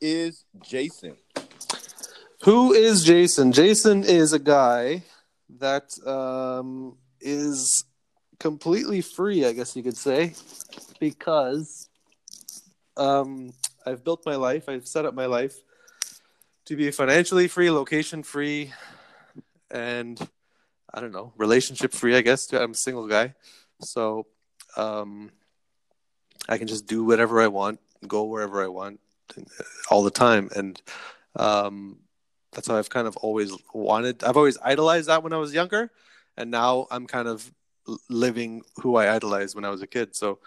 Is Jason? Who is Jason? Jason is a guy that um, is completely free, I guess you could say, because um, I've built my life, I've set up my life to be financially free, location free, and I don't know, relationship free, I guess. I'm a single guy. So um, I can just do whatever I want, go wherever I want all the time. And um, that's how I've kind of always wanted. I've always idolized that when I was younger. And now I'm kind of living who I idolized when I was a kid. So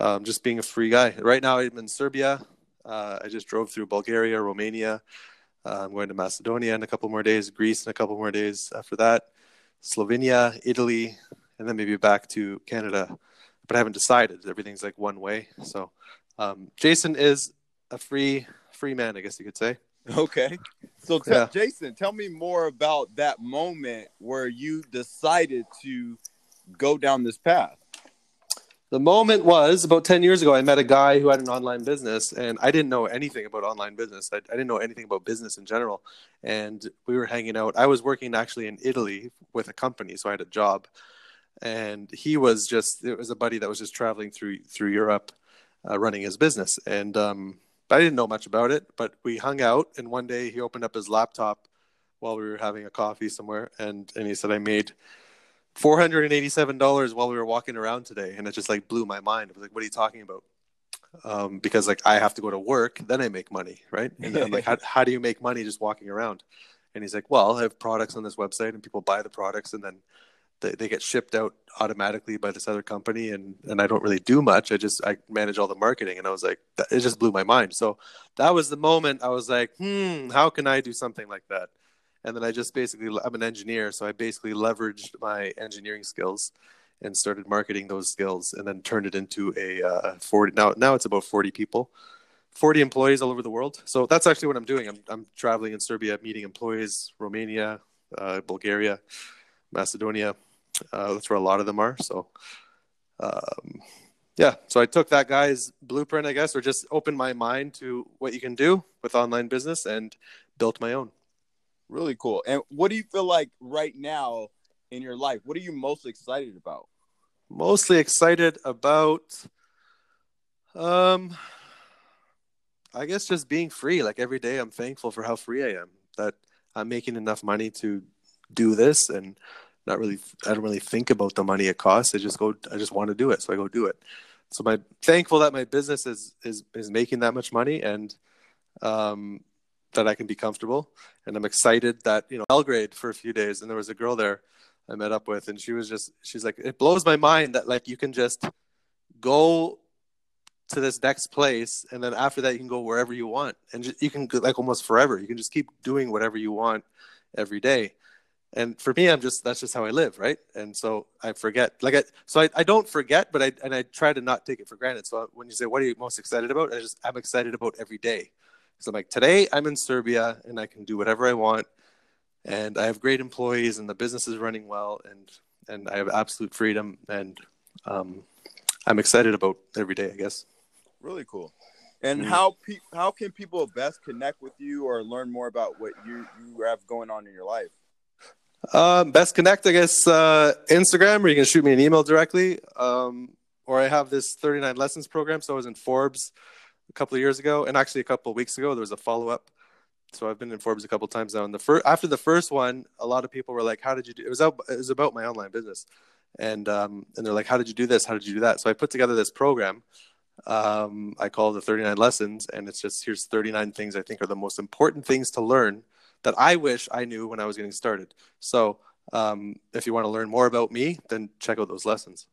um, just being a free guy. Right now I'm in Serbia. Uh, I just drove through Bulgaria, Romania. Uh, I'm going to Macedonia in a couple more days, Greece in a couple more days after that, Slovenia, Italy, and then maybe back to Canada. But I haven't decided. Everything's like one way. So um, Jason is a free free man, I guess you could say. Okay. So, t- Yeah. Jason, tell me more about that moment where you decided to go down this path. The moment was about 10 years ago. I met a guy who had an online business, and I didn't know anything about online business. I, I didn't know anything about business in general. And we were hanging out. I was working actually in Italy with a company, so I had a job. And he was just, it was a buddy that was just traveling through through Europe uh, running his business. And um, I didn't know much about it, but we hung out. And one day he opened up his laptop while we were having a coffee somewhere. And, and he said, I made four hundred and eighty-seven dollars while we were walking around today, and it just like blew my mind. I was like, "What are you talking about?" Um, because like I have to go to work, then I make money, right? And I'm like, how, "How do you make money just walking around?" And he's like, "Well, I have products on this website, and people buy the products, and then they, they get shipped out automatically by this other company, and and I don't really do much. I just I manage all the marketing." And I was like, that, "It just blew my mind." So that was the moment I was like, "Hmm, how can I do something like that?" and then I just basically I'm an engineer, so I basically leveraged my engineering skills and started marketing those skills, and then turned it into a uh, forty now now it's about forty people, forty employees all over the world. So that's actually what I'm doing. I'm I'm traveling in Serbia, meeting employees, Romania, uh, Bulgaria, Macedonia. Uh, that's where a lot of them are. So. Um, yeah, so I took that guy's blueprint, I guess, or just opened my mind to what you can do with online business and built my own. Really cool. And what do you feel like right now in your life? What are you most excited about? mostly excited about um i guess just being free like every day i'm thankful for how free i am that i'm making enough money to do this and not really i don't really think about the money it costs i just go i just want to do it so i go do it so my thankful that my business is is is making that much money and um that i can be comfortable and i'm excited that you know belgrade for a few days and there was a girl there I met up with, and she was just, she's like, it blows my mind that like you can just go to this next place, and then after that you can go wherever you want, and just, you can like almost forever. You can just keep doing whatever you want every day. And for me, I'm just that's just how I live, right? And so I forget, like I, so I, I don't forget, but I and I try to not take it for granted. So when you say what are you most excited about, I just I'm excited about every day. So I'm like today I'm in Serbia and I can do whatever I want and I have great employees, and the business is running well, and and I have absolute freedom, and um, I'm excited about every day. I guess. Really cool. And Mm. how pe- how can people best connect with you or learn more about what you you have going on in your life? Um, best connect, I guess, uh, Instagram, or you can shoot me an email directly. Um, or I have this 39 lessons program. So I was in Forbes a couple of years ago, and actually a couple of weeks ago, there was a follow up. So I've been in Forbes a couple of times now. And the first after the first one, a lot of people were like, "How did you do?" It was out, it was about my online business, and um, and they're like, "How did you do this? How did you do that?" So I put together this program. Um, I call the 39 lessons, and it's just here's 39 things I think are the most important things to learn that I wish I knew when I was getting started. So um, if you want to learn more about me, then check out those lessons.